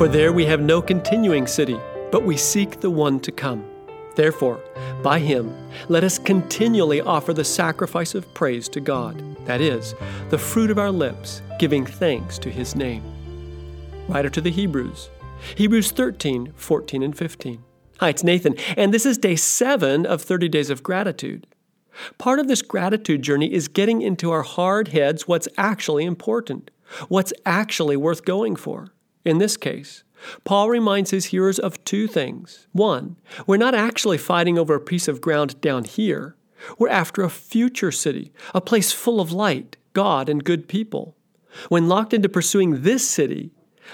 For there we have no continuing city, but we seek the one to come. Therefore, by him, let us continually offer the sacrifice of praise to God, that is, the fruit of our lips, giving thanks to his name. Writer to the Hebrews, Hebrews 13, 14, and 15. Hi, it's Nathan, and this is day seven of 30 Days of Gratitude. Part of this gratitude journey is getting into our hard heads what's actually important, what's actually worth going for. In this case, Paul reminds his hearers of two things. One, we're not actually fighting over a piece of ground down here. We're after a future city, a place full of light, God, and good people. When locked into pursuing this city,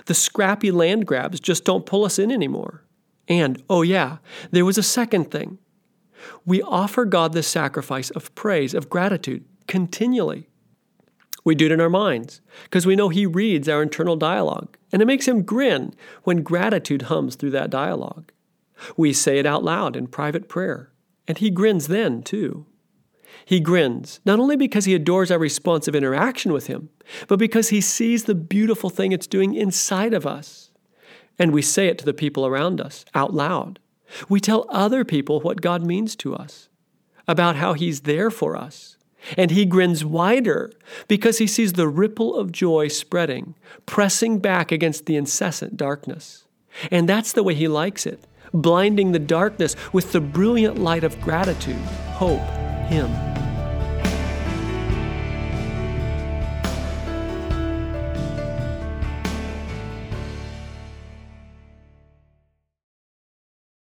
the scrappy land grabs just don't pull us in anymore. And, oh yeah, there was a second thing. We offer God the sacrifice of praise, of gratitude, continually. We do it in our minds because we know He reads our internal dialogue, and it makes Him grin when gratitude hums through that dialogue. We say it out loud in private prayer, and He grins then, too. He grins, not only because He adores our responsive interaction with Him, but because He sees the beautiful thing it's doing inside of us. And we say it to the people around us out loud. We tell other people what God means to us, about how He's there for us and he grins wider because he sees the ripple of joy spreading, pressing back against the incessant darkness. And that's the way he likes it, blinding the darkness with the brilliant light of gratitude, hope, him.